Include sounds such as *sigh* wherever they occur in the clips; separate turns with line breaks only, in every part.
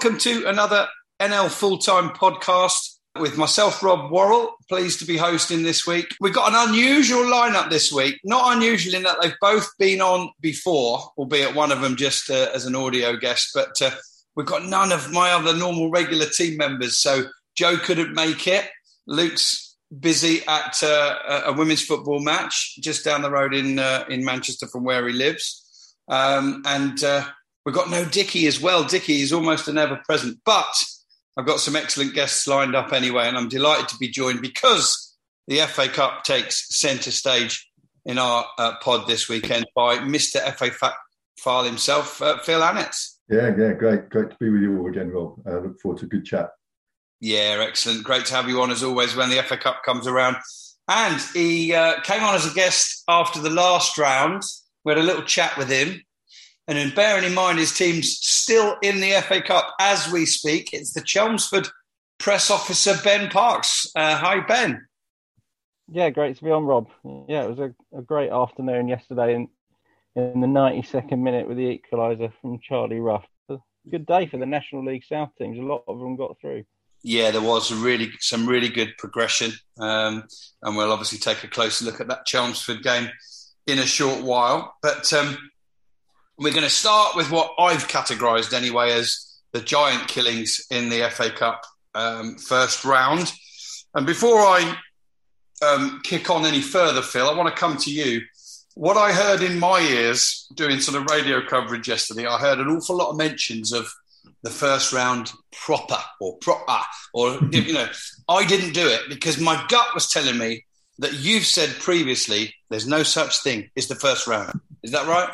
welcome to another NL full time podcast with myself, Rob Worrell. Pleased to be hosting this week. We've got an unusual lineup this week. Not unusual in that they've both been on before, albeit one of them just uh, as an audio guest, but uh, we've got none of my other normal regular team members. So Joe couldn't make it. Luke's busy at uh, a women's football match just down the road in uh, in Manchester from where he lives. Um, and uh, we've got no Dicky as well. Dicky is almost an ever present, but I've got some excellent guests lined up anyway, and I'm delighted to be joined because the FA Cup takes centre stage in our uh, pod this weekend by Mr. FA File himself, uh, Phil Annett.
Yeah, yeah, great, great to be with you all again, Rob. Uh, look forward to a good chat.
Yeah, excellent. Great to have you on as always when the FA Cup comes around. And he uh, came on as a guest after the last round. We had a little chat with him. And then bearing in mind his team's still in the FA Cup as we speak, it's the Chelmsford press officer, Ben Parks. Uh, hi, Ben.
Yeah, great to be on, Rob. Yeah, it was a, a great afternoon yesterday in, in the 92nd minute with the equaliser from Charlie Ruff. Good day for the National League South teams. A lot of them got through.
Yeah, there was really some really good progression, um, and we'll obviously take a closer look at that Chelmsford game in a short while. But um, we're going to start with what I've categorised anyway as the giant killings in the FA Cup um, first round. And before I um, kick on any further, Phil, I want to come to you. What I heard in my ears doing sort of radio coverage yesterday, I heard an awful lot of mentions of the first round proper or proper or you know i didn't do it because my gut was telling me that you've said previously there's no such thing as the first round is that right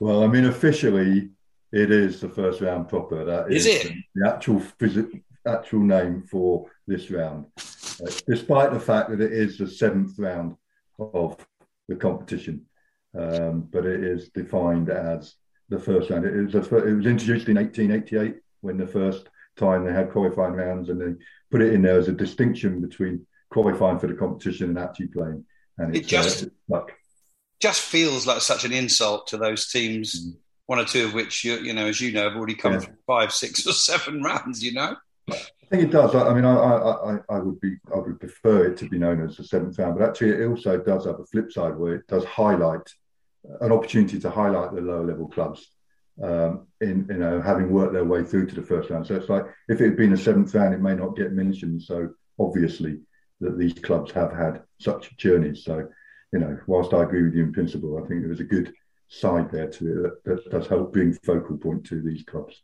well i mean officially it is the first round proper that
is, is it
the actual phys- actual name for this round uh, despite the fact that it is the seventh round of the competition um, but it is defined as the first round. It was, it was introduced in 1888 when the first time they had qualifying rounds, and they put it in there as a distinction between qualifying for the competition and actually playing. And
it just uh, just feels like such an insult to those teams. Mm. One or two of which, you, you know, as you know, have already come yeah. through five, six, or seven *laughs* rounds. You know.
I think it does. I mean, I, I, I would be, I would prefer it to be known as the seventh round, but actually, it also does have a flip side where it does highlight an opportunity to highlight the lower level clubs um, in you know having worked their way through to the first round. So it's like if it had been a seventh round, it may not get mentioned. So obviously that these clubs have had such journeys. So you know, whilst I agree with you in principle, I think there was a good side there to it that, that does help bring focal point to these clubs.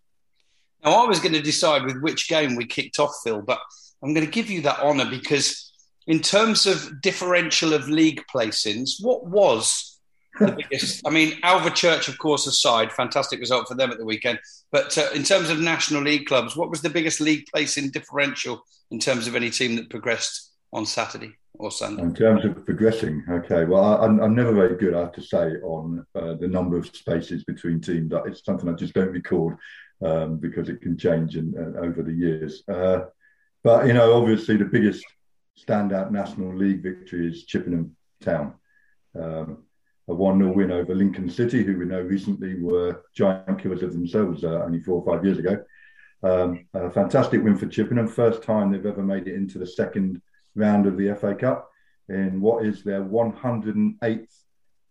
Now I was going to decide with which game we kicked off, Phil, but I'm going to give you that honour because in terms of differential of league placings, what was the *laughs* biggest. I mean, Alvechurch, of course, aside, fantastic result for them at the weekend. But uh, in terms of National League clubs, what was the biggest league place in differential in terms of any team that progressed on Saturday or Sunday?
In terms of progressing, okay. Well, I, am I'm never very good, I have to say, on uh, the number of spaces between teams. It's something I just don't record um, because it can change in, uh, over the years. Uh, but you know, obviously, the biggest standout National League victory is Chippenham Town. Um, a 1 0 win over Lincoln City, who we know recently were giant killers of themselves uh, only four or five years ago. Um, a fantastic win for Chippenham, first time they've ever made it into the second round of the FA Cup in what is their 108th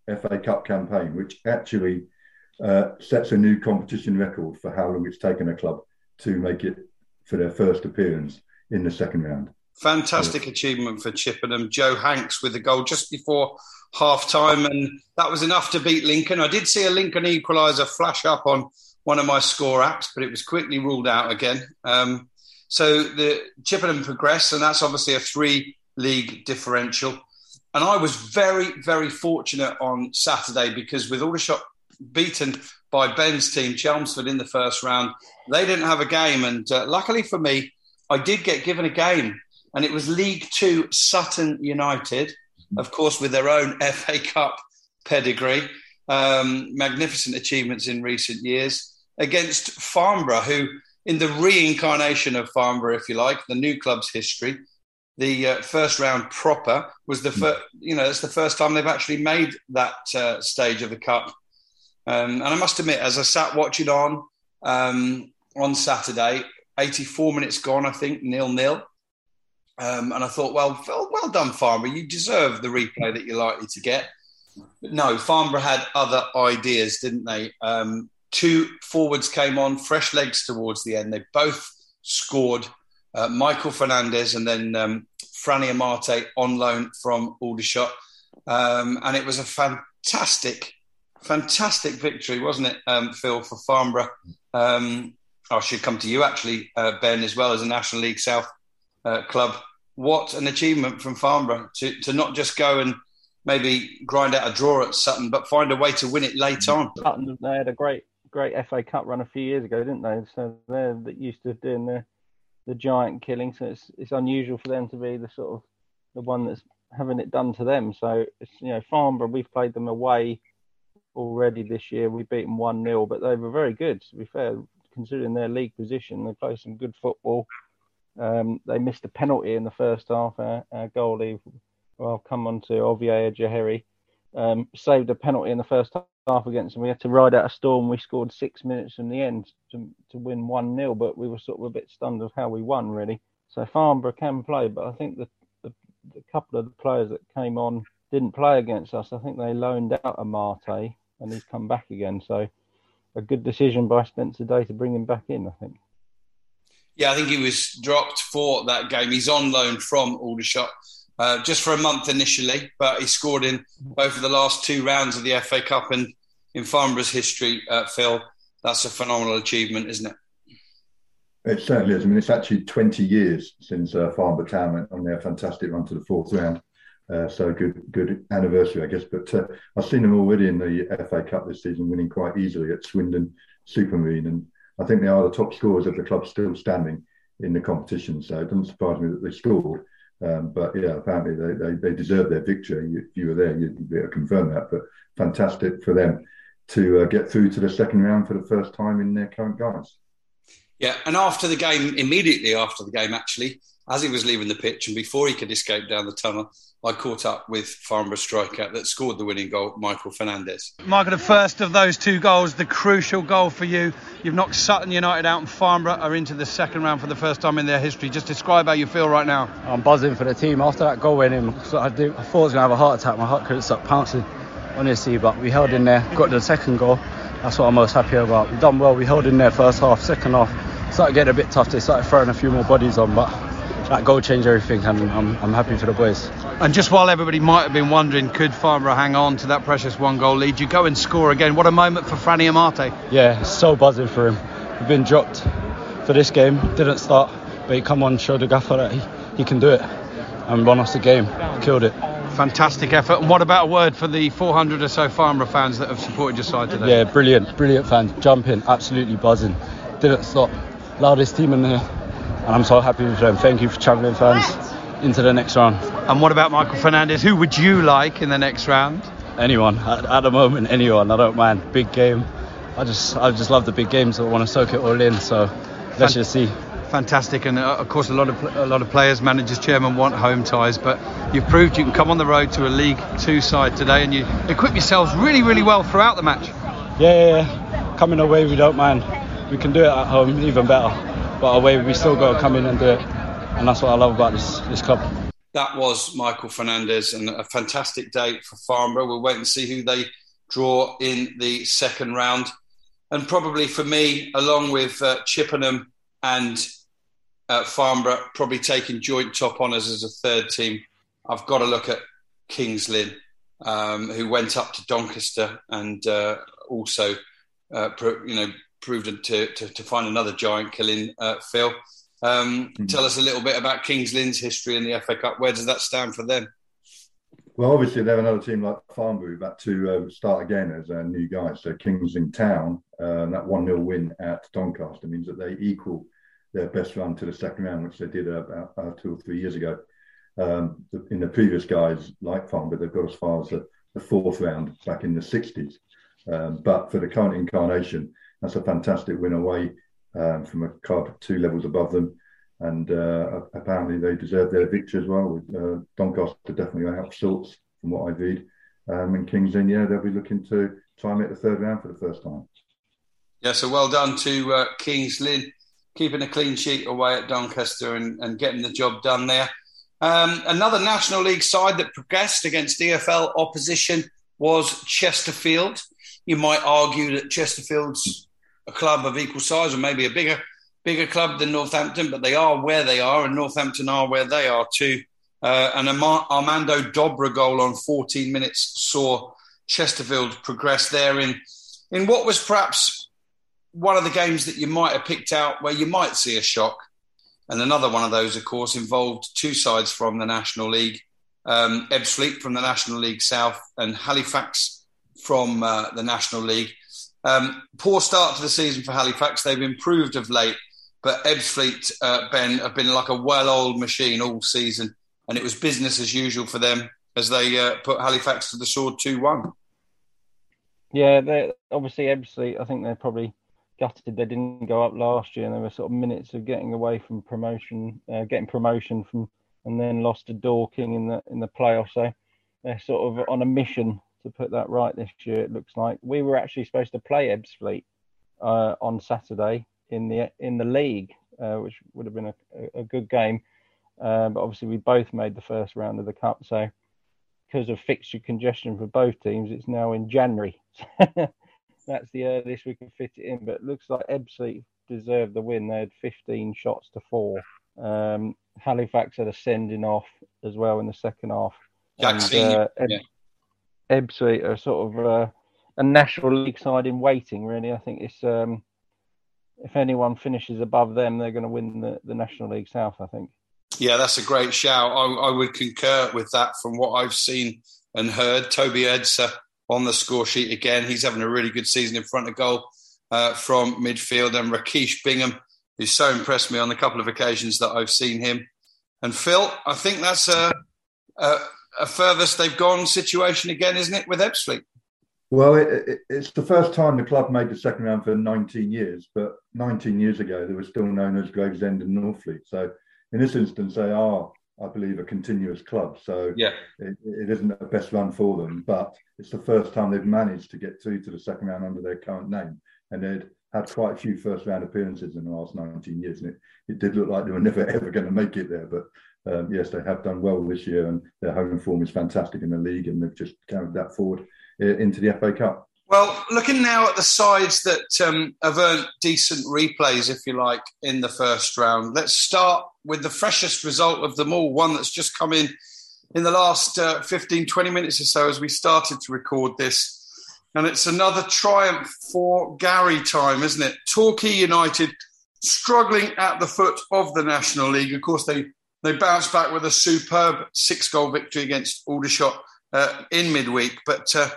FA Cup campaign, which actually uh, sets a new competition record for how long it's taken a club to make it for their first appearance in the second round.
Fantastic achievement for Chippenham. Joe Hanks with the goal just before half time, and that was enough to beat Lincoln. I did see a Lincoln equaliser flash up on one of my score apps, but it was quickly ruled out again. Um, so the Chippenham progressed, and that's obviously a three league differential. And I was very, very fortunate on Saturday because with Aldershot beaten by Ben's team, Chelmsford, in the first round, they didn't have a game. And uh, luckily for me, I did get given a game, and it was League Two Sutton United of course, with their own *laughs* FA Cup pedigree, um, magnificent achievements in recent years against Farnborough, who, in the reincarnation of Farnborough, if you like, the new club's history, the uh, first round proper was the first, you know, it's the first time they've actually made that uh, stage of the cup. Um, and I must admit, as I sat watching on, um, on Saturday. 84 minutes gone, I think, nil nil. Um, and I thought, well, well, well done, Farnborough. You deserve the replay that you're likely to get. But no, Farnborough had other ideas, didn't they? Um, two forwards came on, fresh legs towards the end. They both scored. Uh, Michael Fernandez and then um, Franny Amate on loan from Aldershot. Um, and it was a fantastic, fantastic victory, wasn't it, um, Phil, for Farnborough? Um, I should come to you, actually, uh, Ben, as well as a National League South uh, club. What an achievement from Farnborough to, to not just go and maybe grind out a draw at Sutton, but find a way to win it late on.
Sutton, they had a great, great FA Cup run a few years ago, didn't they? So they're used to doing the the giant killing. So it's it's unusual for them to be the sort of the one that's having it done to them. So it's you know Farnborough, we've played them away already this year. We beat them one 0 but they were very good. To be fair, considering their league position, they play some good football. Um, they missed a penalty in the first half. Our, our goalie, well, I'll come on to Ovie Ejeheri, um, saved a penalty in the first half against them. We had to ride out a storm. We scored six minutes from the end to, to win 1 0, but we were sort of a bit stunned of how we won, really. So Farnborough can play, but I think the, the, the couple of the players that came on didn't play against us. I think they loaned out Amate and he's come back again. So a good decision by Spencer Day to bring him back in, I think.
Yeah, I think he was dropped for that game. He's on loan from Aldershot uh, just for a month initially, but he scored in both of the last two rounds of the FA Cup. And in Farnborough's history, uh, Phil, that's a phenomenal achievement, isn't it?
It certainly is. I mean, it's actually 20 years since uh, Farnborough Town went on their fantastic run to the fourth round. Uh, so good, good anniversary, I guess. But uh, I've seen them already in the FA Cup this season, winning quite easily at Swindon Supermarine, and I think they are the top scorers of the club still standing in the competition. So it doesn't surprise me that they scored. Um, but yeah, apparently they, they, they deserve their victory. If you were there, you'd be able to confirm that. But fantastic for them to uh, get through to the second round for the first time in their current guise.
Yeah, and after the game, immediately after the game, actually, as he was leaving the pitch and before he could escape down the tunnel, I caught up with Farnborough striker that scored the winning goal, Michael Fernandez.
Michael, the first of those two goals, the crucial goal for you. You've knocked Sutton United out and Farnborough are into the second round for the first time in their history. Just describe how you feel right now.
I'm buzzing for the team. After that goal winning, I, thought I thought I was going to have a heart attack. My heart couldn't stop pouncing, honestly, but we held in there, got the second goal. That's what I'm most happy about. We've done well. We held in there first half, second half. Started getting a bit tough. They started throwing a few more bodies on, but that goal changed everything, and I'm, I'm happy for the boys.
And just while everybody might have been wondering, could Farnborough hang on to that precious one goal lead? You go and score again. What a moment for Franny Amate.
Yeah, so buzzing for him. We've been dropped for this game, didn't start, but he come on, showed the gaffer that he, he can do it and won us the game. Killed it.
Fantastic effort. And what about a word for the 400 or so Farnborough fans that have supported your side today?
Yeah, brilliant, brilliant fans. Jumping, absolutely buzzing. Didn't stop. Loudest team in there and I'm so happy with them. Thank you for travelling fans into the next round.
And what about Michael Fernandez? Who would you like in the next round?
Anyone at, at the moment, anyone. I don't mind. Big game. I just I just love the big games. I want to soak it all in. So let's just see.
Fantastic, and uh, of course a lot of a lot of players, managers, chairman want home ties, but you've proved you can come on the road to a League Two side today, and you equip yourselves really, really well throughout the match.
Yeah, yeah, yeah. coming away, we don't mind. We can do it at home even better but away we still got to come in and do it, and that's what I love about this this club.
That was Michael Fernandez, and a fantastic day for Farnborough. We'll wait and see who they draw in the second round, and probably for me, along with uh, Chippenham and uh, Farnborough, probably taking joint top honours as a third team. I've got to look at Kings Lynn, um, who went up to Doncaster and uh, also, uh, you know, proved to, to, to find another giant killing, uh, Phil. Um, mm-hmm. Tell us a little bit about Kings Lynn's history in the FA Cup. Where does that stand for them?
Well, obviously, they're another team like Farnborough about to uh, start again as a new guise. So Kings Lynn town, uh, that 1 0 win at Doncaster means that they equal their best run to the second round, which they did about uh, two or three years ago. Um, the, in the previous guise, like Farnborough, they've got as far as the, the fourth round back in the 60s. Um, but for the current incarnation, that's a fantastic win away um, from a club two levels above them. And uh, apparently they deserve their victory as well. With uh, Doncaster definitely out sorts from what I've read. Um, and Kings Lynn, yeah, they'll be looking to try and make the third round for the first time.
Yeah, so well done to uh, Kings Lynn, keeping a clean sheet away at Doncaster and, and getting the job done there. Um, another National League side that progressed against EFL opposition was Chesterfield. You might argue that Chesterfield's a club of equal size or maybe a bigger bigger club than Northampton, but they are where they are, and Northampton are where they are too. Uh, and Armando Dobra goal on 14 minutes saw Chesterfield progress there in in what was perhaps one of the games that you might have picked out where you might see a shock. And another one of those, of course, involved two sides from the National League um, Ebbsfleet from the National League South and Halifax from uh, the National League. Um, poor start to the season for Halifax. They've improved of late, but Ebbsfleet, uh, Ben, have been like a well oiled machine all season. And it was business as usual for them as they uh, put Halifax to the sword 2 1.
Yeah, they obviously Ebbsfleet, I think they're probably gutted they didn't go up last year, and there were sort of minutes of getting away from promotion, uh, getting promotion from, and then lost to Dorking in the in the playoffs. So they're sort of on a mission to put that right this year. It looks like we were actually supposed to play Ebbsfleet uh, on Saturday in the in the league, uh, which would have been a, a good game. Uh, but obviously, we both made the first round of the cup, so because of fixture congestion for both teams, it's now in January. *laughs* that's the earliest we can fit it in. But it looks like Ebbsfleet deserved the win. They had 15 shots to four. Um, Halifax had a sending off as well in the second half.
and, uh, Eb- yeah.
Ebbsfleet are sort of uh, a National League side in waiting, really. I think it's um, if anyone finishes above them, they're going to win the, the National League South, I think.
Yeah, that's a great shout. I, I would concur with that from what I've seen and heard. Toby Edser on the score sheet again. He's having a really good season in front of goal uh, from midfield. And Rakish Bingham, who's so impressed me on a couple of occasions that I've seen him. And Phil, I think that's a, a, furthest they've gone situation again, isn't it, with Ebbsfleet?
Well, it, it, it's the first time the club made the second round for 19 years, but 19 years ago they were still known as Gravesend and Northfleet. So in this instance, they are I believe, a continuous club. So
yeah,
it, it isn't the best run for them, but it's the first time they've managed to get through to the second round under their current name. And they'd had quite a few first round appearances in the last 19 years. And it, it did look like they were never, *laughs* ever going to make it there. But um, yes, they have done well this year, and their home form is fantastic in the league, and they've just carried that forward uh, into the FA Cup.
Well, looking now at the sides that um, have earned decent replays, if you like, in the first round, let's start with the freshest result of them all, one that's just come in in the last uh, 15, 20 minutes or so as we started to record this. And it's another triumph for Gary time, isn't it? Torquay United struggling at the foot of the National League. Of course, they, they bounced back with a superb six goal victory against Aldershot uh, in midweek. But uh,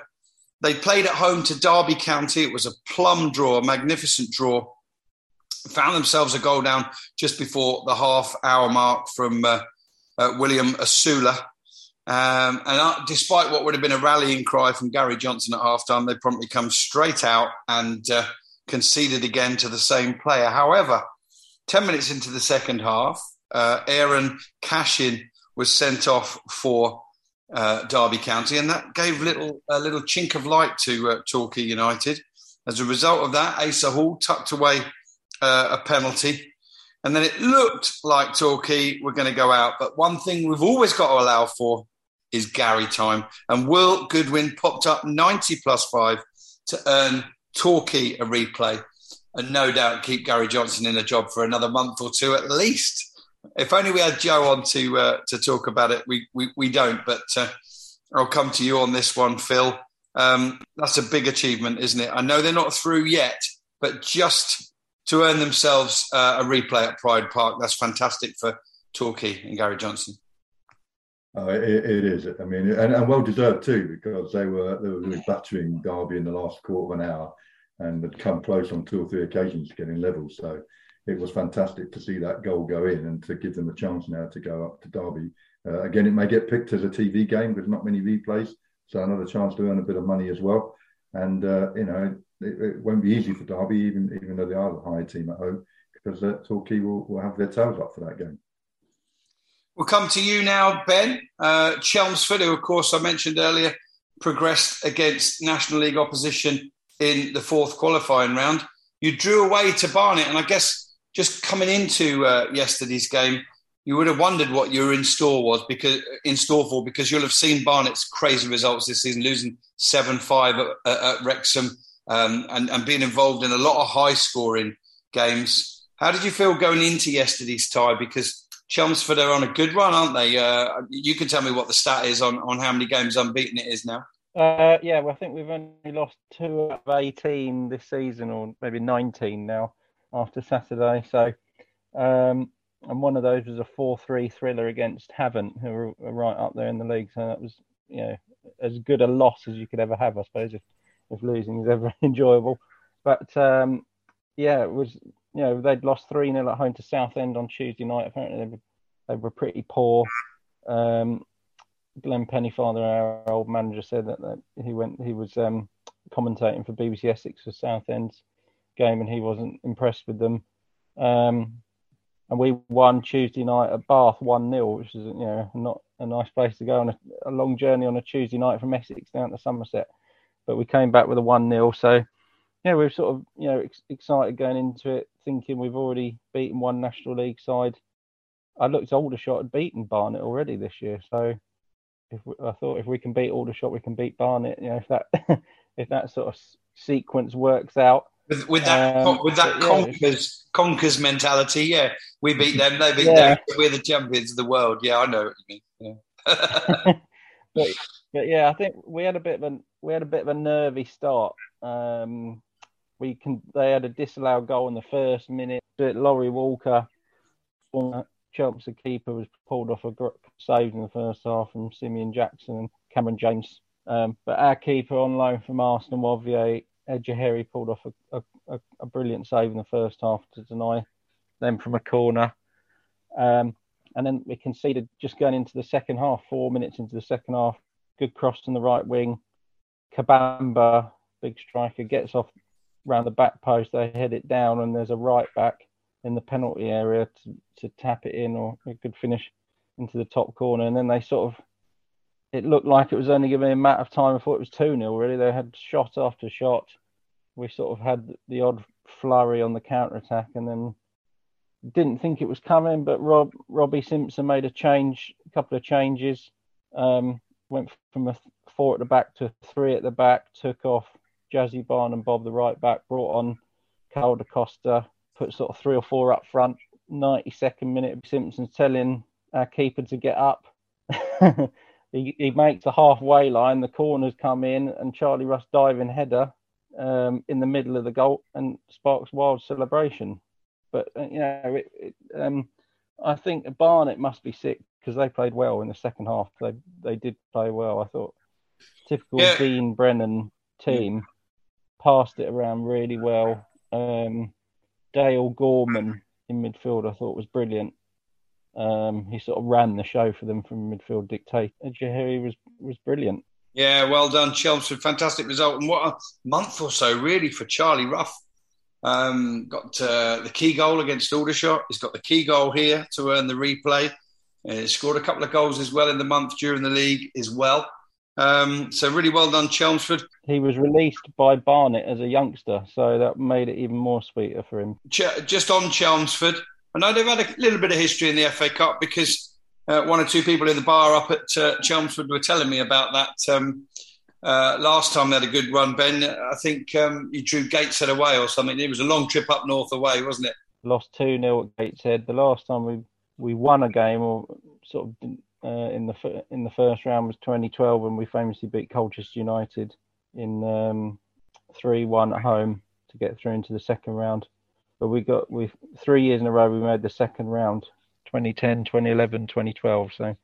they played at home to Derby County. It was a plum draw, a magnificent draw. Found themselves a goal down just before the half hour mark from uh, uh, William Osula. Um, and uh, despite what would have been a rallying cry from Gary Johnson at halftime, they promptly come straight out and uh, conceded again to the same player. However, 10 minutes into the second half, uh, Eiran Cashin was sent off for uh, Derby County, and that gave little a little chink of light to uh, Torquay United. As a result of that, Asa Hall tucked away uh, a penalty, and then it looked like Torquay were going to go out. But one thing we've always got to allow for is Gary time, and Will Goodwin popped up 90 plus five to earn Torquay a replay, and no doubt keep Gary Johnson in a job for another month or two at least. If only we had Joe on to uh, to talk about it. We we, we don't, but uh, I'll come to you on this one, Phil. Um, that's a big achievement, isn't it? I know they're not through yet, but just to earn themselves uh, a replay at Pride Park, that's fantastic for Torquay and Gary Johnson.
Oh, it, it is. I mean, and, and, well deserved too, because they were they were really battering Derby in the last quarter of an hour, and had come close on two or three occasions getting level. So it was fantastic to see that goal go in and to give them a chance now to go up to Derby. Uh, again, it may get picked as a TV game with not many replays, so another chance to earn a bit of money as well. And uh, you know, it, it, won't be easy for Derby, even even though they are the higher team at home, because uh, Torquay will, will have their tails up for that game.
We'll come to you now, Ben. Uh, Chelmsford, who of course I mentioned earlier, progressed against National League opposition in the fourth qualifying round you drew away to Barnet, and I guess just coming into uh, yesterday's game, you would have wondered what your in store was because in store for because you'll have seen Barnet's crazy results this season, losing seven five at, at, Wrexham um, and, and being involved in a lot of high scoring games. How did you feel going into yesterday's tie? Because Chelmsford are on a good run, aren't they? Uh, you can tell me what the stat is on, on how many games unbeaten it is now.
Uh, yeah, well, I think we've only lost two out of 18 this season, or maybe 19 now after Saturday. So, um, and one of those was a 4-3 thriller against Havant, who were right up there in the league. So that was, you know, as good a loss as you could ever have, I suppose, if, if losing is ever *laughs* enjoyable. But um, yeah, it was, you know, they'd lost 3 0 at home to Southend on Tuesday night. Apparently, they were, they were pretty poor. Um, Glenn Pennyfather, our old manager, said that, that he went, he was um, commentating for BBC Essex for Southend's game, and he wasn't impressed with them. Um, and we won Tuesday night at Bath one 0 which is you know not a nice place to go on a, a, long journey on a Tuesday night from Essex down to Somerset. But we came back with a one 0 so yeah, we're sort of you know ex- excited going into it, thinking we've already beaten one National League side. I looked Aldershot had beaten Barnet already this year, so if we, I thought if we can beat Aldershot, we can beat Barnet. You know, if that *laughs* if that sort of sequence works out.
With, with that um, with that yeah, conquers conquers mentality, yeah, we beat them, they beat yeah. them. We're the champions of the world. Yeah, I know what you mean.
Yeah. *laughs* *laughs* but, but yeah, I think we had a bit of a we had a bit of a nervy start. Um, we can they had a disallowed goal in the first minute. But Laurie Walker, Chelsea keeper, was pulled off a save in the first half from Simeon Jackson and Cameron James. Um, but our keeper on loan from Arsenal, Ovie Ejeheri, pulled off a, a, a, brilliant save in the first half to deny them from a corner. Um, and then we conceded just going into the second half, four minutes into the second half. Good cross in the right wing. Kabamba, big striker, gets off round the back post. They head it down, and there's a right back in the penalty area to, to tap it in, or a good finish into the top corner. And then they sort of, it looked like it was only given a matter of time before it was 2 0, really. They had shot after shot. We sort of had the odd flurry on the counter attack, and then didn't think it was coming. But Rob Robbie Simpson made a change, a couple of changes. Um, went from a four at the back to three at the back. Took off Jazzy Barn and Bob the right back. Brought on Carl Costa. Put sort of three or four up front. 92nd minute, Simpson's telling our keeper to get up. *laughs* he, he makes the halfway line. The corners come in, and Charlie Ruff diving header um, in the middle of the goal and sparks wild celebration. But uh, you know, it, it, um, I think Barnet must be sick because they played well in the second half. They they did play well. I thought typical yeah. Dean Brennan team passed it around really well. Um, Dale Gorman in midfield, I thought was brilliant. Um, he sort of ran the show for them from midfield dictate. Jahiri was was brilliant.
Yeah, well done, Chelmsford. Fantastic result, and what a month or so really for Charlie Ruff. Um, got uh, the key goal against Aldershot. He's got the key goal here to earn the replay. Uh, scored a couple of goals as well in the month during the league as well. Um, so really well done, Chelmsford.
He was released by Barnet as a youngster, so that made it even more sweeter for him.
Ch- just on Chelmsford, I know they've had a little bit of history in the FA Cup because uh, one or two people in the bar up at uh, Chelmsford were telling me about that. Um, uh, last time they had a good run, Ben. I think um, you drew Gateshead away or something. It was a long trip up north away, wasn't it?
Lost 2 0 at Gateshead. The last time we, we won a game or sort of uh, in the in the first round was 2012 when we famously beat Colchester United in um, 3 1 at home to get through into the second round. But we got we three years in a row we made the second round 2010, 2011, 2012. So we've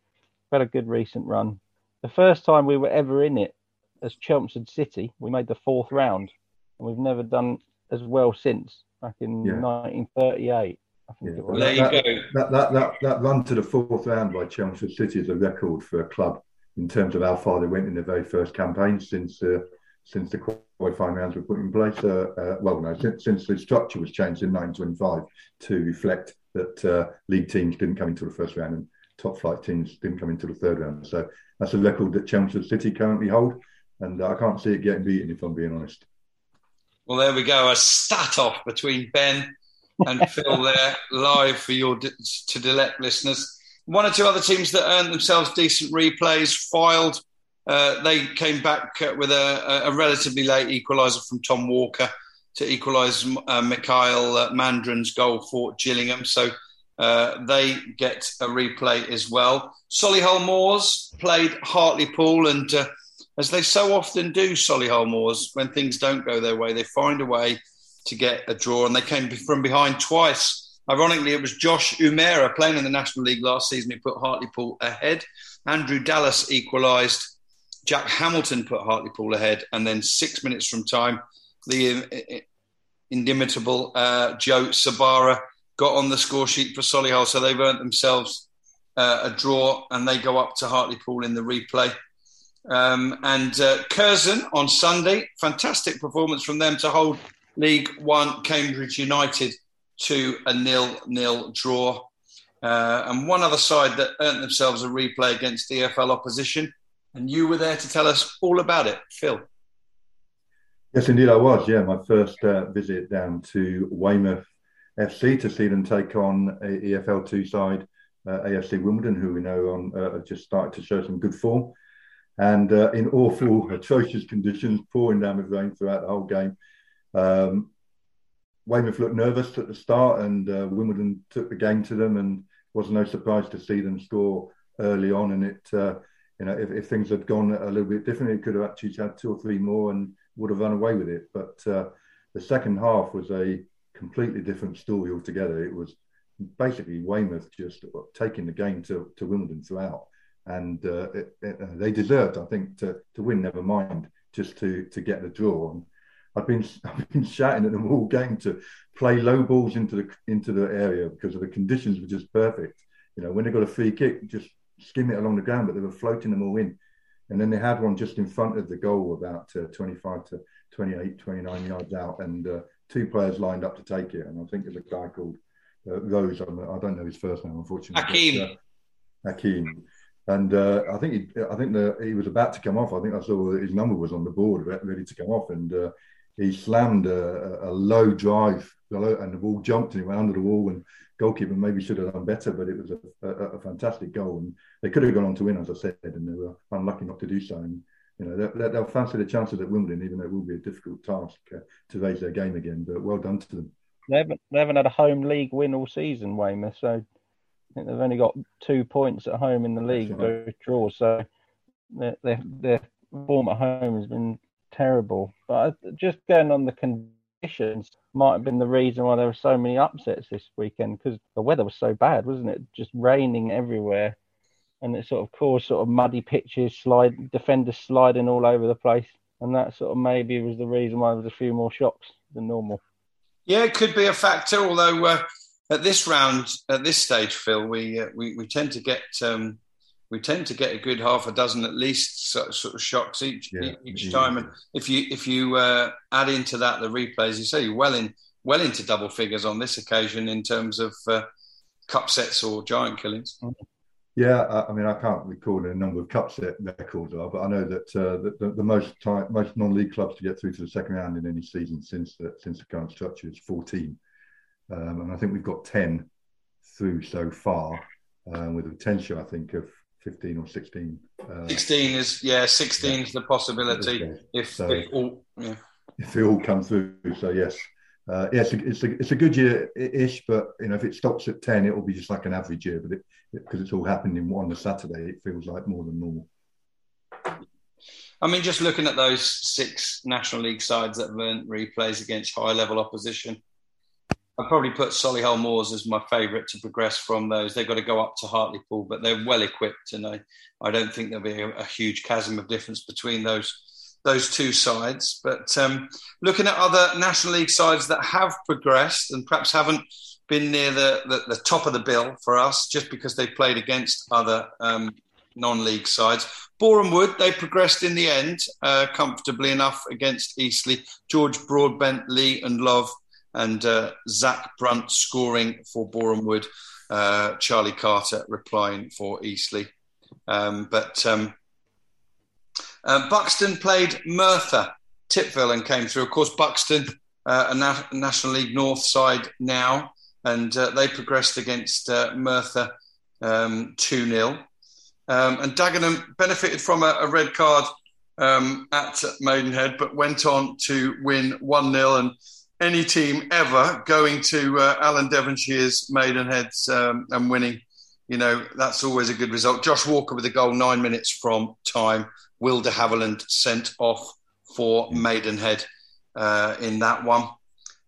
had a good recent run. The first time we were ever in it as Chelmsford City, we made the fourth round, and we've never done as well since. Back in yeah. 1938. Yeah.
Well, there you that,
go. That, that, that, that run to the fourth round by Chelmsford City is a record for a club in terms of how far they went in their very first campaign since uh, since the qualifying rounds were put in place. Uh, uh, well, no, since, since, the structure was changed in 1925 to reflect that uh, league teams didn't come into the first round and top flight teams didn't come into the third round. So that's a record that Chelmsford City currently hold, and I can't see it getting beaten if I'm being honest.
Well, there we go. A stat off between Ben and *laughs* Phil there, live for your to delect listeners. One or two other teams that earned themselves decent replays filed. Uh, they came back uh, with a, a relatively late equaliser from Tom Walker to equalise uh, Mikael uh, Mandron's goal for Gillingham. So uh, they get a replay as well. Solihull Moors played Hartlepool, and uh, as they so often do, Solihull Moors, when things don't go their way, they find a way to get a draw, and they came from behind twice. Ironically, it was Josh Umerah playing in the National League last season who put Hartlepool ahead. Andrew Dallas equalised. Jack Hamilton put Hartlepool ahead, and then six minutes from time, the inimitable uh, Joe Sbarra got on the score sheet for Solihull, so they've earned themselves uh, a draw, and they go up to Hartlepool in the replay. Um, and uh, Curzon on Sunday, fantastic performance from them to hold League One Cambridge United to a nil-nil draw. Uh, and one other side that earned themselves a replay against EFL opposition, and you were there to tell us all about it, Phil.
Yes, indeed, I was. Yeah, my first uh, visit down to Weymouth FC to see them take on EFL two side uh, AFC Wimbledon, who we know on uh, just started to show some good form, and uh, in awful, *laughs* atrocious conditions, pouring down with rain throughout the whole game. Um, Weymouth looked nervous at the start, and uh, Wimbledon took the game to them, and was no surprise to see them score early on. And it, uh, you know, if, if, things had gone a little bit differently, it could have actually had two or three more and would have run away with it. But uh, the second half was a completely different story altogether. It was basically Weymouth just taking the game to, to Wimbledon throughout, and uh, it, it, uh, they deserved, I think, to, to win. Never mind just to to get the draw. And I've been *laughs* I've been shouting at them all game to play low balls into the into the area because of the conditions were just perfect. You know, when they got a free kick, just skim it along the ground, but they were floating them all in. And then they had one just in front of the goal, about uh, 25 to 28, 29 yards out, and uh, two players lined up to take it. And I think there's a guy called uh, Rose. I don't know his first name, unfortunately.
Hakeem.
But, uh, Hakeem. And uh, I think he, I think the, he was about to come off. I think I saw his number was on the board, ready to come off, and uh, he slammed a, a, low drive, and the ball jumped and he went under the wall. And goalkeeper maybe should have done better, but it was a, a, a fantastic goal, and they could have gone on to win, as I said, and they were unlucky not to do so. And you know they'll, they'll fancy the chances at Wimbledon, even though it will be a difficult task uh, to raise their game again. But well done to them.
They haven't, they haven't had a home league win all season, Weymouth. So I think they've only got two points at home in the league, right. both draws. So their, their, their form at home has been terrible. But just going on the conditions might have been the reason why there were so many upsets this weekend because the weather was so bad, wasn't it? Just raining everywhere. And it sort of caused sort of muddy pitches, slide defenders sliding all over the place. And that sort of maybe was the reason why there was a few more shocks than normal.
Yeah, it could be a factor. Although uh, at this round, at this stage, Phil, we uh, we, we tend to get um, we tend to get a good half a dozen at least sort of, sort of shocks each yeah, each time. And if you if you uh, add into that the replays, you say well in well into double figures on this occasion in terms of uh, cup sets or giant killings.
Yeah, I mean, I can't recall the number of cup set records are, but I know that uh, the, the, the, most time, most non-league clubs to get through to the second round in any season since the, since the current structure is 14, um, and I think we've got 10 through so far, um, with a potential, I think, of 15 or 16.
Uh, 16 is yeah, 16 yeah. is the possibility okay. if, so, if all yeah.
if they all come through. So yes, uh, yeah, it's a, it's a, it's a good year ish, but you know if it stops at 10, it will be just like an average year. But it, because it's all happened in one Saturday, it feels like more than normal.
I mean, just looking at those six National League sides that have earned replays against high level opposition, I'd probably put Solihull Moors as my favourite to progress from those. They've got to go up to Hartlepool, but they're well equipped, and I, I don't think there'll be a, a huge chasm of difference between those those two sides. But um, looking at other National League sides that have progressed and perhaps haven't been near the, the, the top of the bill for us, just because they played against other um, non-league sides. Boreham Wood, they progressed in the end uh, comfortably enough against Eastleigh. George Broadbent, Lee Ndlovu and uh, Zach Brunt scoring for Boreham Wood, uh, Charlie Carter replying for Eastleigh. Um, but um, uh, Buxton played Merthyr Tydfil and came through. Of course, Buxton uh, a Na- National League North side now, and uh, they progressed against uh, Merthyr um, 2 0. Um, and Dagenham benefited from a, a red card um, at Maidenhead, but went on to win 1 0. And any team ever going to uh, Alan Devonshire's Maidenheads um, and winning, you know, that's always a good result. Josh Walker with a goal nine minutes from time. Will de Havilland sent off for Maidenhead uh, in that one.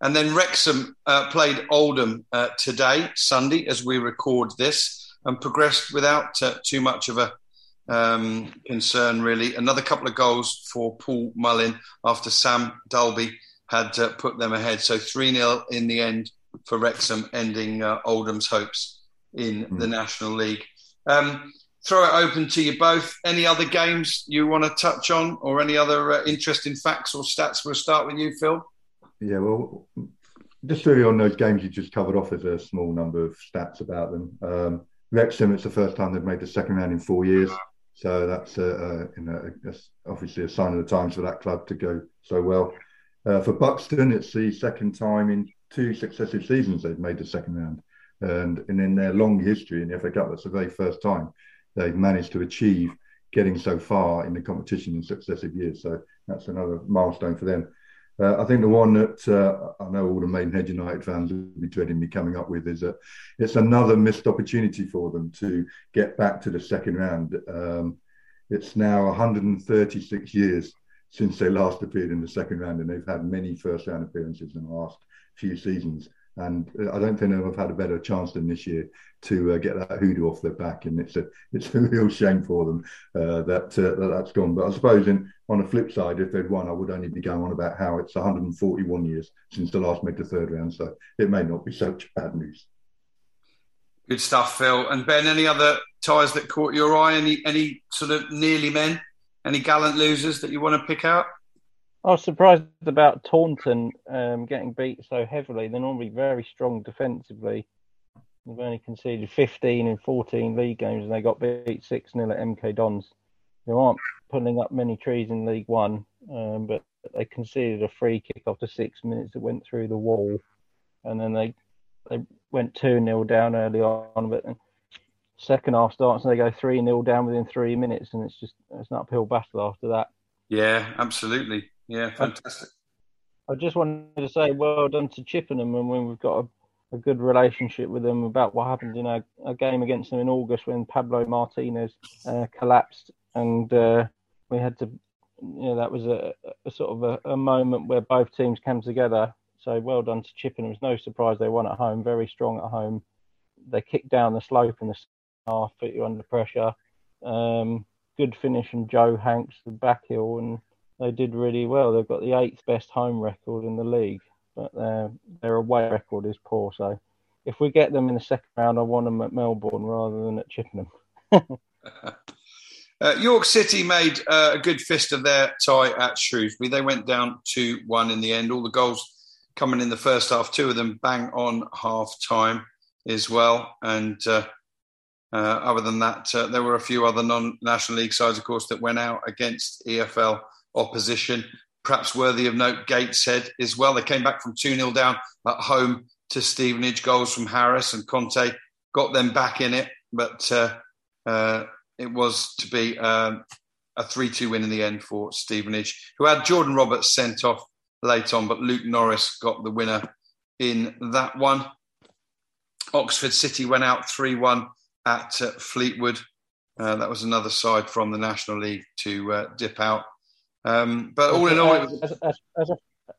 And then Wrexham uh, played Oldham uh, today, Sunday, as we record this, and progressed without uh, too much of a um, concern, really. Another couple of goals for Paul Mullin after Sam Dalby had uh, put them ahead. So 3 0 in the end for Wrexham, ending uh, Oldham's hopes in mm. the National League. Um, throw it open to you both. Any other games you want to touch on, or any other uh, interesting facts or stats? We'll start with you, Phil.
Yeah, well, just really on those games you just covered off, there's a small number of stats about them. Um, Wrexham, it's the first time they've made the second round in four years. So that's you know, obviously a sign of the times for that club to go so well. Uh, for Buxton, it's the second time in two successive seasons they've made the second round. And, and in their long history in the FA Cup, that's the very first time they've managed to achieve getting so far in the competition in successive years. So that's another milestone for them. Uh, I think the one that uh, I know all the Maidenhead United fans will be dreading me coming up with is that it's another missed opportunity for them to get back to the second round. Um, it's now 136 years since they last appeared in the second round, and they've had many first round appearances in the last few seasons. And I don't think they've had a better chance than this year to uh, get that hoodoo off their back. And it's a it's a *laughs* real shame for them uh, that, uh, that that's gone. But I suppose in, on the flip side, if they'd won, I would only be going on about how it's 141 years since the last made the third round. So it may not be such bad news.
Good stuff, Phil. And Ben, any other ties that caught your eye? Any any sort of nearly men? Any gallant losers that you want to pick out?
I was surprised about Taunton um, getting beat so heavily. They're normally very strong defensively. They've only conceded 15 in 14 league games and they got beat 6 0 at MK Dons. They aren't pulling up many trees in League One, um, but they conceded a free kick after six minutes that went through the wall. And then they they went 2 0 down early on, but second half starts and they go 3 0 down within three minutes. And it's just it's an uphill battle after that.
Yeah, absolutely. Yeah, fantastic.
I just wanted to say well done to Chippenham, and when we've got a, a, good relationship with them about what happened in our, a game against them in August when Pablo Martinez uh, collapsed, and uh, we had to, you know, that was a, a sort of a, a, moment where both teams came together. So well done to Chippenham. It was no surprise they won at home, very strong at home. They kicked down the slope in the half, put you under pressure. Um, good finish from Joe Hanks, the back heel, and they did really well. They've got the eighth best home record in the league, but their their away record is poor. So if we get them in the second round, I want them at Melbourne rather than at Chippenham. *laughs*
uh, York City made uh, a good fist of their tie at Shrewsbury. They went down 2 1 in the end. All the goals coming in the first half, two of them bang on half time as well. And uh, uh other than that, uh, there were a few other non National League sides, of course, that went out against EFL opposition. Perhaps worthy of note, Gateshead as well. They came back from 2 0 down at home to Stevenage. Goals from Harris and Conte got them back in it, but uh, uh, it was to be uh, a 3 2 win in the end for Stevenage, who had Jordan Roberts sent off late on, but Luke Norris got the winner in that one. Oxford City went out 3 1 at uh, Fleetwood. Uh, that was another side from the National League to uh, dip out. Um, but all in all,
as, as, as, a,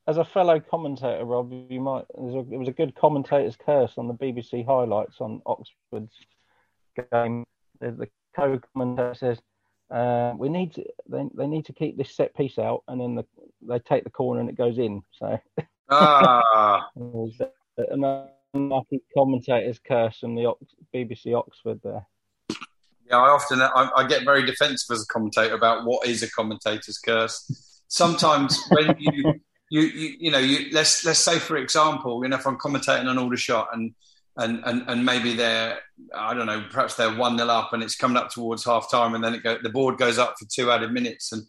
as a fellow commentator, Rob, you might a, it was a good commentator's curse on the BBC highlights on Oxford's game. The, the co-commentator says uh, we need to they, they need to keep this set piece out, and then the, they take the corner and it goes in. So ah, *laughs* commentator's curse from the BBC Oxford there.
Yeah, I often I, I, get very defensive as a commentator about what is a commentator's curse. Sometimes when you you, you you know you let's let's say for example, you know, if I'm commentating an Aldershot and and and and maybe they're I don't know, perhaps they're one nil up and it's coming up towards half time and then it go the board goes up for two added minutes and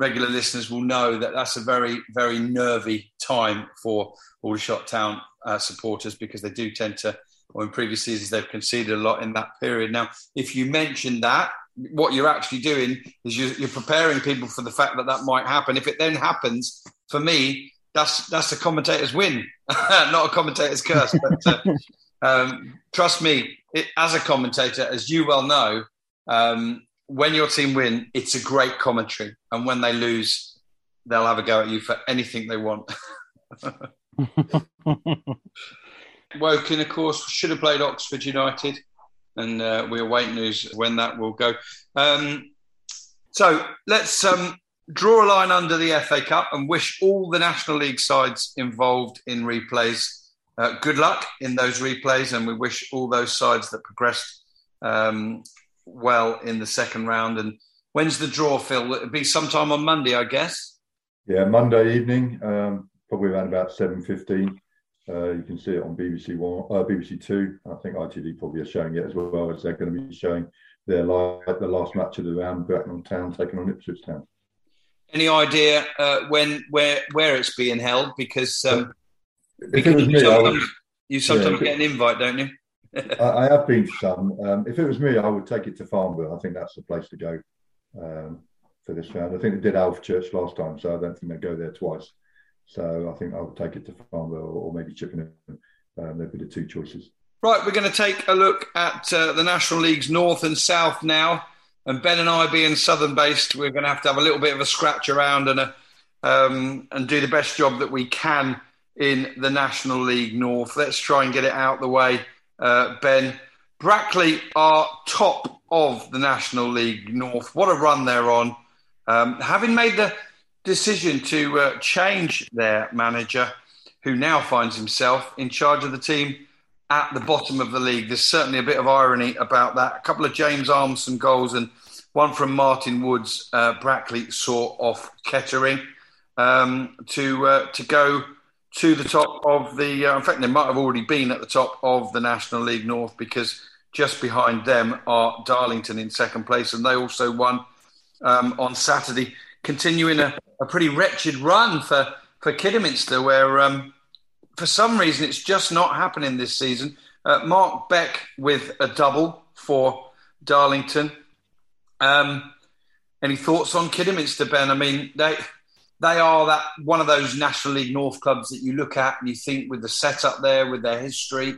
regular listeners will know that that's a very, very nervy time for Aldershot Town uh, supporters because they do tend to, or in previous seasons, they've conceded a lot in that period. Now, if you mention that, what you're actually doing is you're, you're preparing people for the fact that that might happen. If it then happens, for me, that's that's a commentator's win, *laughs* not a commentator's curse. But uh, um, trust me, it, as a commentator, as you well know, um, when your team win, it's a great commentary, and when they lose, they'll have a go at you for anything they want. *laughs* Woking, of course, should have played Oxford United, and uh, we await news when that will go. Um, so let's um, draw a line under the FA Cup and wish all the National League sides involved in replays uh, good luck in those replays, and we wish all those sides that progressed um, well in the second round. And when's the draw, Phil? It'll be sometime on Monday, I guess.
Yeah, Monday evening, um, probably around about seven fifteen. Uh, you can see it on BBC One, uh, BBC Two. I think ITV probably are showing it as well as they're going to be showing their live, the last match of the round, Bracknell Town taking on Ipswich Town.
Any idea uh, when, where, where it's being held? Because, um,
because me,
you sometimes, you sometimes yeah, get an invite, don't you? *laughs*
I, I, have been to some. Um, if it was me, I would take it to Farnborough. I think that's the place to go um, for this round. I think they did Alvechurch last time, so I don't think they go there twice. So I think I would take it to Farnborough or, maybe Chippenham. Um, they'd be the two choices.
Right, we're going to take a look at uh, the National League's North and South now. And Ben and I, being Southern based, we're going to have to have a little bit of a scratch around and a, um, and do the best job that we can in the National League North. Let's try and get it out the way uh, Ben. Brackley are top of the National League North. What a run they're on. Um, having made the decision to uh, change their manager, who now finds himself in charge of the team at the bottom of the league. There's certainly a bit of irony about that. A couple of James Armstrong goals and one from Martin Woods. Uh, Brackley saw off Kettering um, to uh, to go to the top of the. Uh, in fact, they might have already been at the top of the National League North because just behind them are Darlington in second place, and they also won um, on Saturday, continuing a, a, pretty wretched run for for Kidderminster, where um, for some reason it's just not happening this season. Uh, Mark Beck with a double for Darlington. Um, any thoughts on Kidderminster, Ben? I mean, they they are that one of those National League North clubs that you look at and you think with the setup there, with their history,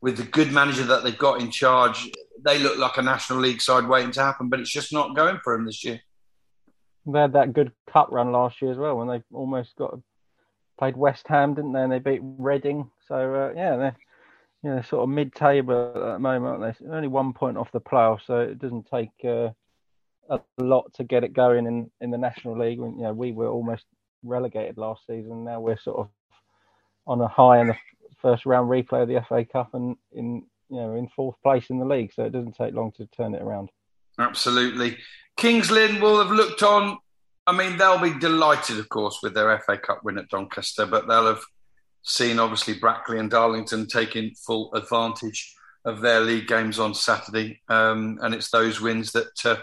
with the good manager that they've got in charge, they look like a National League side waiting to happen, but it's just not going for them this year.
They had that good cup run last year as well when they almost got played West Ham, didn't they? And they beat Reading. So uh, yeah, they're you know sort of mid-table at the moment. Aren't they? Only one point off the playoff, so it doesn't take uh, a lot to get it going in, in the National League. You know, we were almost relegated last season. Now we're sort of on a high in the first round replay of the FA Cup and in you know in fourth place in the league. So it doesn't take long to turn it around.
Absolutely. Kings Lynn will have looked on. I mean, they'll be delighted, of course, with their FA Cup win at Doncaster, but they'll have seen obviously Brackley and Darlington taking full advantage of their league games on Saturday, um, and it's those wins that uh,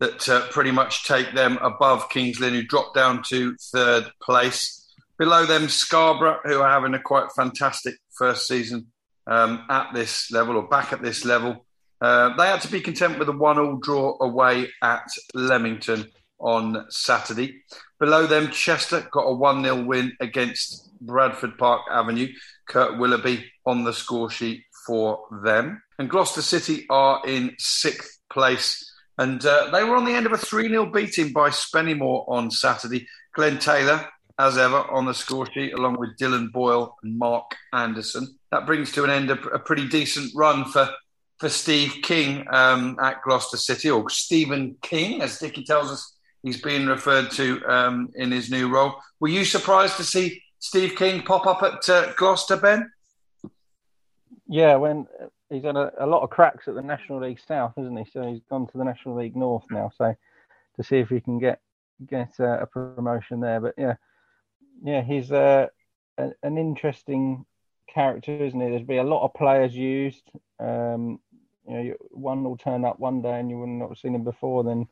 that uh, pretty much take them above Kings Lynn, who dropped down to third place. Below them, Scarborough, who are having a quite fantastic first season um, at this level or back at this level. Uh, they had to be content with a one-all draw away at Leamington on Saturday. Below them, Chester got a 1 0 win against Bradford Park Avenue. Kurt Willoughby on the score sheet for them. And Gloucester City are in sixth place and uh, they were on the end of a 3 0 beating by Spennymoor on Saturday. Glenn Taylor, as ever, on the score sheet, along with Dylan Boyle and Mark Anderson. That brings to an end a, a pretty decent run for, for Steve King um, at Gloucester City, or Stephen King, as Dickie tells us he's being referred to um, in his new role. Were you surprised to see Steve King pop up at uh, Gloucester, Ben?
Yeah, when he's had a, a, lot of cracks at the National League South, hasn't he? So he's gone to the National League North now. So to see if he can get get uh, a promotion there. But yeah, yeah, he's uh, a, an interesting character, isn't he? There's be a lot of players used. Um, you know, one will turn up one day and you wouldn't have seen him before. Then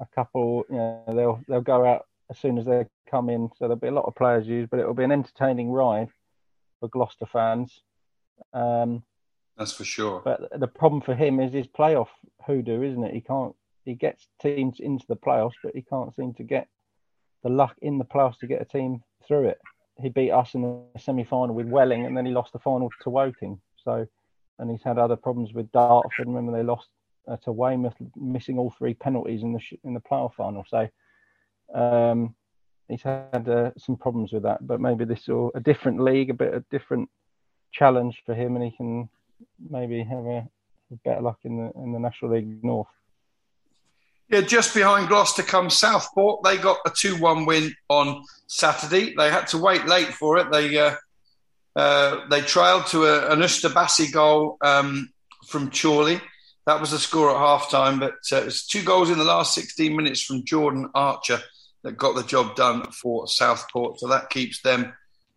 a couple. You know, they'll they'll go out as soon as they come in. So there'll be a lot of players used, but it'll be an entertaining ride for Gloucester fans. Um,
That's for sure.
But the problem for him is his playoff hoodoo, isn't it? He can't. He gets teams into the playoffs, but he can't seem to get the luck in the playoffs to get a team through it. He beat us in the semi-final with Welling, and then he lost the final to Woking. So, and he's had other problems with Dartford. Remember they lost uh, to Weymouth, missing all three penalties in the in the playoff final. So, um, he's had uh, some problems with that. But maybe this will a different league, a bit of different challenge for him, and he can maybe have a, better luck in the in the National League North.
Yeah, just behind Gloucester comes Southport. They got a 2 1 win on Saturday. They had to wait late for it. They uh, uh, they trailed to a, an Ustabasi goal um, from Chorley. That was the score at half time, but uh, it was two goals in the last 16 minutes from Jordan Archer that got the job done for Southport. So that keeps them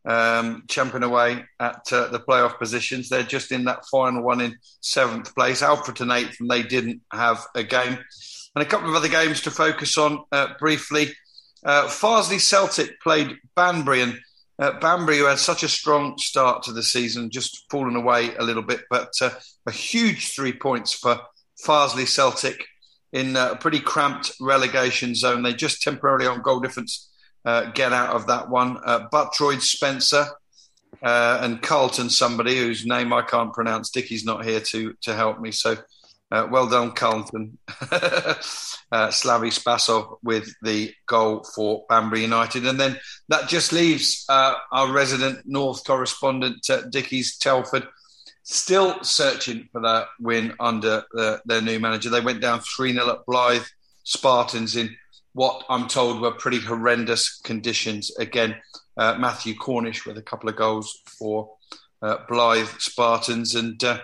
um, champing away at uh, the playoff positions. They're just in that final one in seventh place. Alfreton eighth, and they didn't have a game. And a couple of other games to focus on uh, briefly. Uh, Farsley Celtic played Banbury, and uh, Banbury, who had such a strong start to the season, just fallen away a little bit, but uh, a huge three points for Farsley Celtic in uh, a pretty cramped relegation zone. They just temporarily on goal difference get out of that one. Uh, Buttroyd Spencer uh, and Carlton, somebody whose name I can't pronounce. Dickie's not here to to help me, so uh, well done, Carlton. *laughs* uh, Slavi Spasov with the goal for Banbury United. And then that just leaves uh, our resident North correspondent, uh, Dickie's Telford, still searching for that win under their new manager. They went down 3 0 at Blyth Spartans in what I'm told were pretty horrendous conditions. Again, uh, Matthew Cornish with a couple of goals for uh, Blyth Spartans. And uh,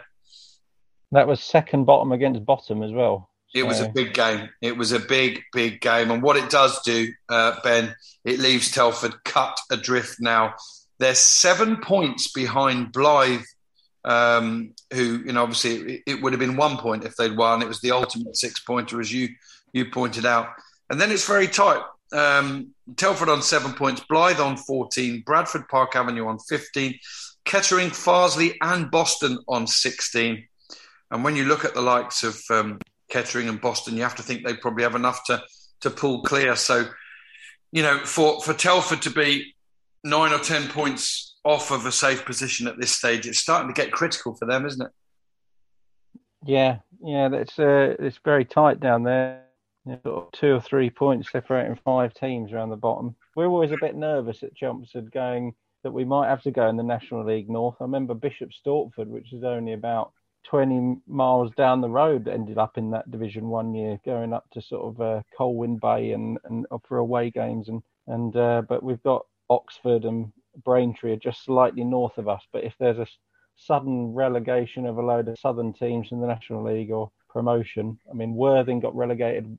that was second bottom against bottom as well.
It was a big game. It was a big, big game. And what it does do, uh, Ben, it leaves Telford cut adrift now. They're seven points behind Blyth, um, who, you know, obviously it, it, would have been one point if they'd won. It was the ultimate six pointer, as you you pointed out. And then it's very tight. Um, Telford on seven points, Blyth on 14, Bradford Park Avenue on 15, Kettering, Farsley, and Boston on 16. And when you look at the likes of um, Kettering and Boston, you have to think they probably have enough to to pull clear. So, you know, for for Telford to be nine or ten points off of a safe position at this stage, it's starting to get critical for them, isn't it?
Yeah, yeah, it's uh, it's very tight down there. Two or three points separating five teams around the bottom. We're always a bit nervous at Chelmsford going that we might have to go in the National League North. I remember Bishop Stortford, which is only about 20 miles down the road ended up in that division one year going up to sort of uh, colwyn bay and and for away games and and uh, but we've got oxford and braintree are just slightly north of us but if there's a sudden relegation of a load of southern teams in the national league or promotion i mean worthing got relegated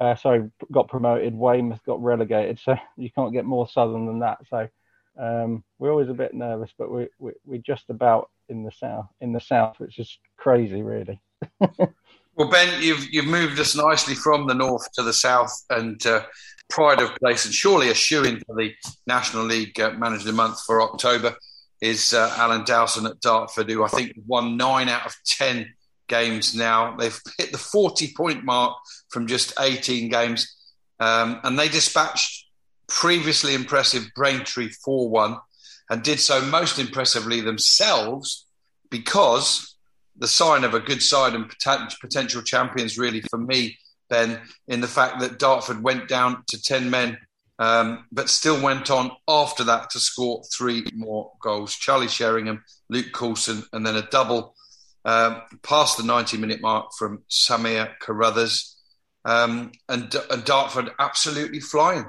uh, sorry got promoted weymouth got relegated so *laughs* you can't get more southern than that so um, we're always a bit nervous but we, we, we're just about in the south in the south, which is crazy, really. *laughs*
well, Ben, you've you've moved us nicely from the north to the south, and uh, pride of place, and surely a shoe in for the National League uh, Manager of the Month for October is uh, Alan Dowson at Dartford, who I think won nine out of ten games now. They've *laughs* hit the forty point mark from just eighteen games, um, and they dispatched previously impressive Braintree four one and did so most impressively themselves because the sign of a good side and potential champions, really, for me, Ben, in the fact that Dartford went down to 10 men, um, but still went on after that to score three more goals. Charlie Sheringham, Luke Coulson, and then a double um, past the 90 minute mark from Samir Carruthers. Um, and, and Dartford absolutely flying.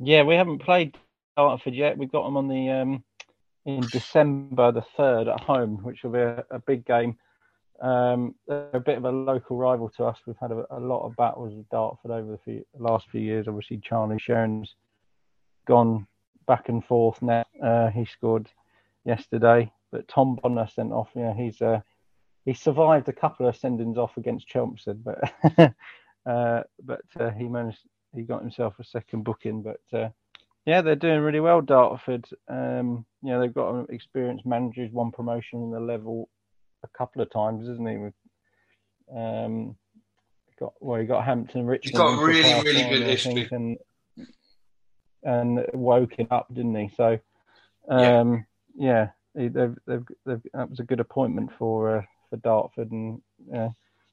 Yeah, we haven't played Dartford yet. We've got them on the um, in December the third at home, which will be a, a big game. Um, they're a bit of a local rival to us. We've had a, a lot of battles with Dartford over the few, last few years. Obviously, Charlie Sheringham's gone back and forth now. Uh, he scored yesterday, but Tom Bonner sent off. Yeah, he's uh, he survived a couple of sendings off against Chelmsford, but *laughs* uh, but uh, he managed. He got himself a second booking, but uh, yeah, they're doing really well. Dartford, um, you know, they've got an experienced manager who's won promotion in the level a couple of times, isn't he? With, um, got well, he got Hampton Richmond.
He's got really, really good history.
And, and Woking up, didn't he? So, um, yeah, yeah they've, they've, they've, that was a good appointment for uh, for Dartford, and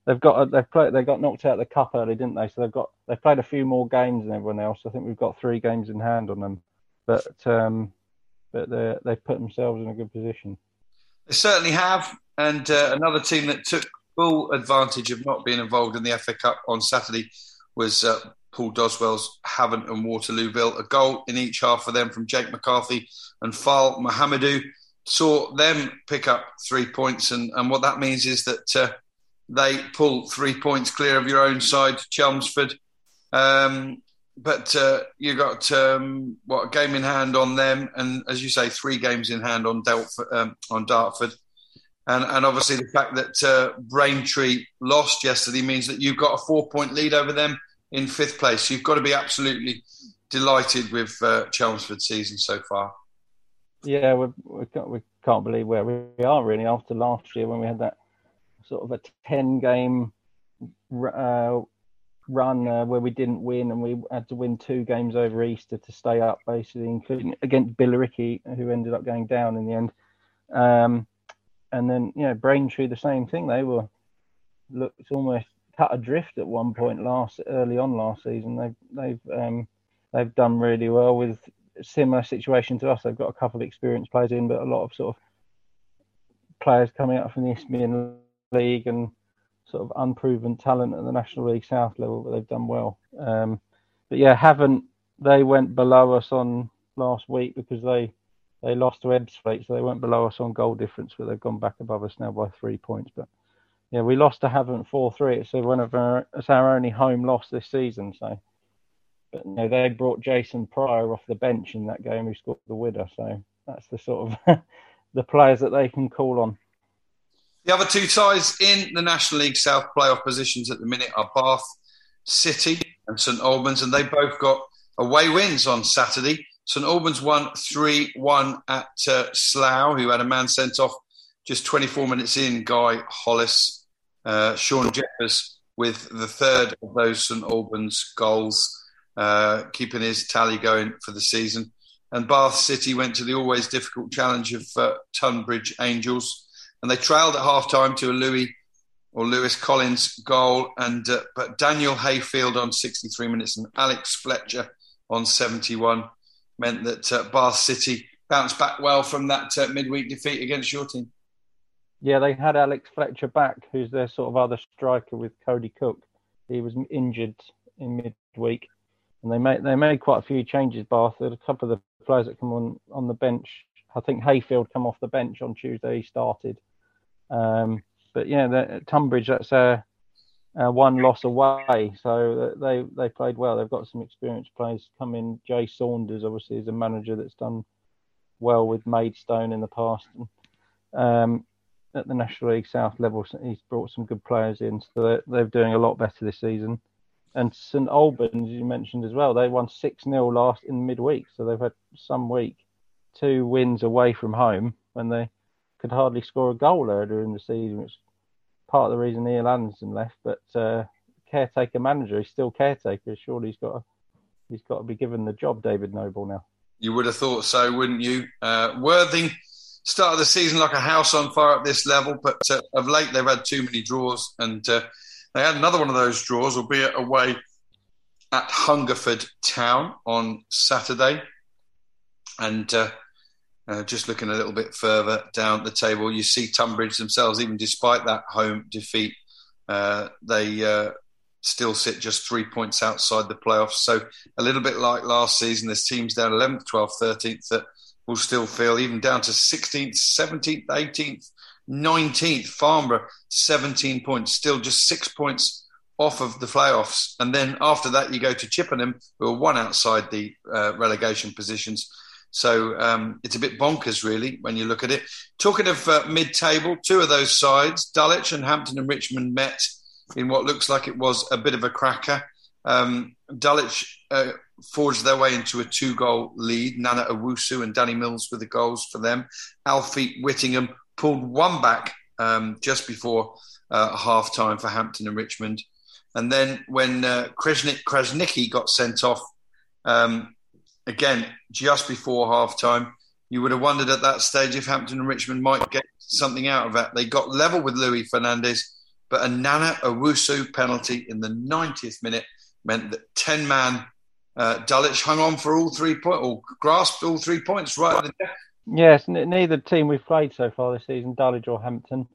they've got they've played they got knocked out of the cup early, didn't they? So they've got they've played a few more games than everyone else. I think we've got three games in hand on them, but um, but they they've put themselves in a good position.
They certainly have, and uh, another team that took full advantage of not being involved in the FA Cup on Saturday was uh, Paul Doswell's Havant and Waterlooville. A goal in each half for them from Jake McCarthy and Fal Mohamedou saw them pick up three points, and, and what that means is that uh, they pull three points clear of your own side, Chelmsford. Um, but uh, you got um, what a game in hand on them, and as you say, three games in hand on um, on Dartford, and, and obviously the fact that uh, Braintree lost yesterday means that you've got a four-point lead over them in fifth place. You've got to be absolutely delighted with uh, Chelmsford's season so far.
Yeah, we we can't, we can't believe where we are really after last year when we had that sort of a 10 game uh, run uh, where we didn't win and we had to win two games over Easter to stay up, basically, including against Billericay, who ended up going down in the end. Um, and then, you know, Braintree, the same thing. They were looked almost cut adrift at one point last early on last season. They've they've um, they've done really well with similar situation to us. They've got a couple of experienced players in, but a lot of sort of players coming up from the Isthmian League and sort of unproven talent at the National League South level, but they've done well. Um, but yeah, Havant they went below us on last week because they they lost to Ebbsfleet, so they went below us on goal difference, but they've gone back above us now by three points. But yeah, we lost to Havant four three. It's one of our it's our only home loss this season. So, but know, they brought Jason Prior off the bench in that game who scored the winner. So that's the sort of *laughs* the players that they can call on.
The other two ties in the National League South playoff positions at the minute are Bath City and St Albans, and they both got away wins on Saturday. St Albans won 3 1 at uh, Slough, who had a man sent off just 24 minutes in, Guy Hollis. Uh, Shaun Jeffers with the third of those St Albans goals, uh, keeping his tally going for the season. And Bath City went to the always difficult challenge of uh, Tonbridge Angels and they trailed at half time to a Louis or Lewis Collins goal, and uh, but Daniel Hayfield on 63 minutes and Alex Fletcher on 71 meant that uh, Bath City bounced back well from that uh, midweek defeat against your team.
Yeah, they had Alex Fletcher back, who's their sort of other striker with Cody Cooke. He was injured in midweek, and they made they made quite a few changes. Bath, a couple of the players that come on on the bench. I think Hayfield come off the bench on Tuesday. He started. Um, but yeah, the, Tonbridge, that's a, a, one loss away, so they they played well. They've got some experienced players coming. Jay Saunders, obviously, is a manager that's done well with Maidstone in the past. Um, at the National League South level, he's brought some good players in, so they're, they're doing a lot better this season. And St Albans, you mentioned as well, they won 6 0 last in midweek, so they've had some week, two wins away from home when they could hardly score a goal earlier in the season, which part of the reason Neil Anderson left. But uh, caretaker manager, he's still caretaker. Surely he's got to, he's got to be given the job, David Noble now.
You would have thought so, wouldn't you? Uh, Worthing started the season like a house on fire at this level, but uh, of late they've had too many draws, and uh, they had another one of those draws, albeit away at Hungerford Town on Saturday, and uh, uh, just looking a little bit further down the table, you see Tonbridge themselves, even despite that home defeat, uh, they uh, still sit just three points outside the playoffs. So a little bit like last season, there's teams down 11th, 12th, 13th that will still feel even down to 16th, 17th, 18th, 19th. Farnborough, 17 points, still just six points off of the playoffs. And then after that, you go to Chippenham, who are one outside the uh, relegation positions. So um, it's a bit bonkers, really, when you look at it. Talking of uh, mid-table, two of those sides, Dulwich and Hampton and Richmond met in what looks like it was a bit of a cracker. Um, Dulwich uh, forged their way into a two goal lead. Nana Owusu and Danny Mills were the goals for them. Alfie Whittingham pulled one back um, just before uh, half time for Hampton and Richmond. And then when uh, Krasnik, Krasnicki got sent off, um, again, just before half time, you would have wondered at that stage if Hampton and Richmond might get something out of that. They got level with Louis Fernandez, but a Nana Owusu penalty in the 90th minute meant that 10 man uh, Dulwich hung on for all three points or grasped all three points right at the death.
Yes, neither team we've played so far this season, Dulwich or Hampton.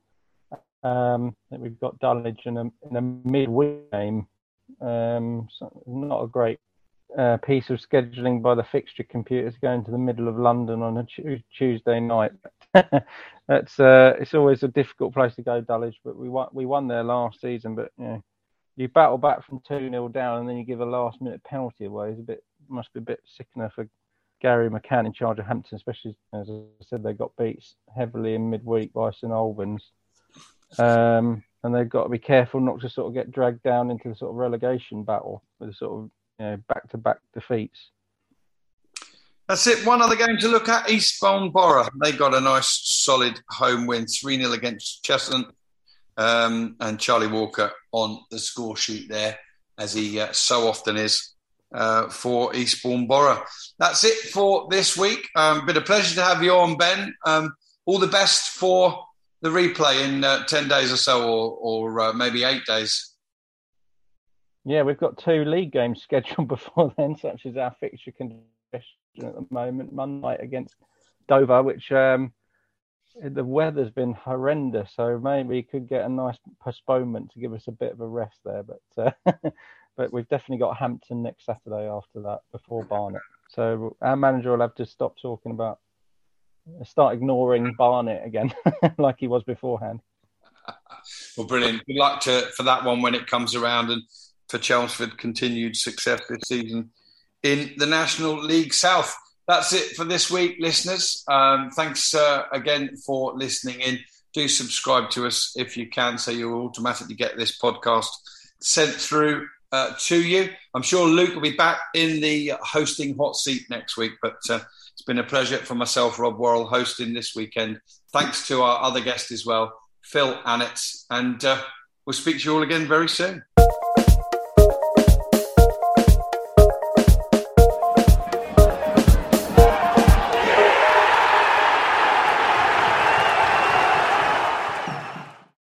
Um, we've got Dulwich in a, in a midweek game. Um, so not a great uh, piece of scheduling by the fixture computers going to the middle of London on a Tuesday night. *laughs* That's uh, it's always a difficult place to go, Dulwich, but we won we won there last season. But you know, you battle back from two 0 down and then you give a last minute penalty away. It's a bit must be a bit sickener for Gary McCann in charge of Hampton, especially as I said they got beat heavily in midweek by St Albans. Um, and they've got to be careful not to sort of get dragged down into the sort of relegation battle with the sort of you know back to back defeats.
That's it. One other game to look at Eastbourne Borough. They got a nice solid home win, 3 0 against Cheshunt. Um, and Charlie Walker on the score sheet there, as he uh, so often is uh, for Eastbourne Borough. That's it for this week. Um, been a pleasure to have you on, Ben. Um, all the best for the replay in uh, 10 days or so, or, or uh, maybe eight days.
Yeah, we've got two league games *laughs* scheduled before then, such as our fixture congestion at the moment. Monday night against Dover, which um, the weather's been horrendous, so maybe we could get a nice postponement to give us a bit of a rest there. But uh, *laughs* but we've definitely got Hampton next Saturday after that before Barnet. So our manager will have to stop talking about, start ignoring Barnet again, *laughs* like he was beforehand. *laughs*
Well, brilliant. Good luck to for that one when it comes around, and for Chelmsford continued success this season in the National League South. That's it for this week, listeners. Um, thanks uh, again for listening in. Do subscribe to us if you can, so you'll automatically get this podcast sent through uh, to you. I'm sure Luke will be back in the hosting hot seat next week, but uh, it's been a pleasure for myself, Rob Worrell, hosting this weekend. Thanks to our other guest as well, Phil Annett, and uh, we'll speak to you all again very soon.